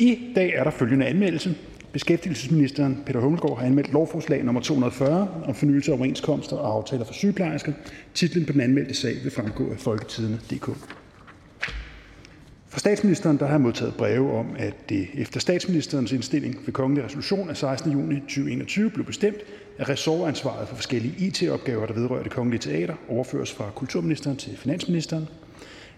I dag er der følgende anmeldelse: Beskæftigelsesministeren Peter Hummelgaard har anmeldt lovforslag nummer 240 om fornyelse af overenskomster og aftaler for sygeplejersker. Titlen på den anmeldte sag vil fremgå af folketidende.dk. Fra statsministeren der har jeg modtaget breve om, at det efter statsministerens indstilling ved kongelig resolution af 16. juni 2021 blev bestemt, at ressortansvaret for forskellige IT-opgaver, der vedrører det kongelige teater, overføres fra kulturministeren til finansministeren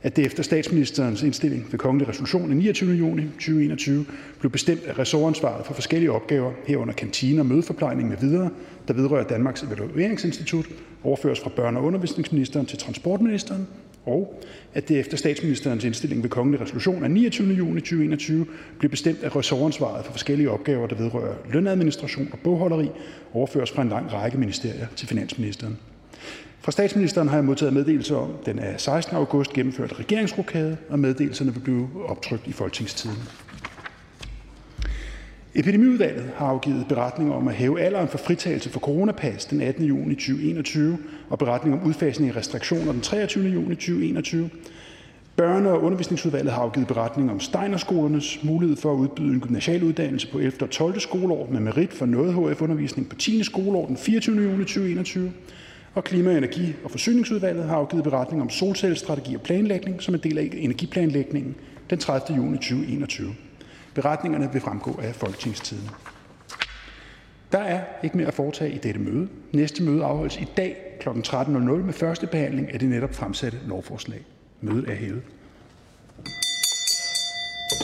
at det efter statsministerens indstilling ved kongelig resolution af 29. juni 2021 blev bestemt, at ressortansvaret for forskellige opgaver, herunder kantiner, mødeforplejning med videre, der vedrører Danmarks Evalueringsinstitut, overføres fra børne- og undervisningsministeren til transportministeren, og at det efter statsministerens indstilling ved kongelig resolution af 29. juni 2021 blev bestemt, at ressortansvaret for forskellige opgaver, der vedrører lønadministration og bogholderi, overføres fra en lang række ministerier til finansministeren. Fra statsministeren har jeg modtaget meddelelse om den af 16. august gennemførte regeringsrokade, og meddelelserne vil blive optrykt i Folketingstiden. Epidemiudvalget har afgivet beretning om at hæve alderen for fritagelse for coronapas den 18. juni 2021 og beretning om udfasning af restriktioner den 23. juni 2021. Børne- og undervisningsudvalget har afgivet beretning om Steinerskolernes mulighed for at udbyde en gymnasial uddannelse på 11. og 12. skoleår med merit for noget HF-undervisning på 10. skoleår den 24. juni 2021 og Klima-, Energi- og Forsyningsudvalget har afgivet beretning om solcellestrategi og planlægning som en del af energiplanlægningen den 30. juni 2021. Beretningerne vil fremgå af Folketingstiden. Der er ikke mere at foretage i dette møde. Næste møde afholdes i dag kl. 13.00 med første behandling af det netop fremsatte lovforslag. Mødet er hævet.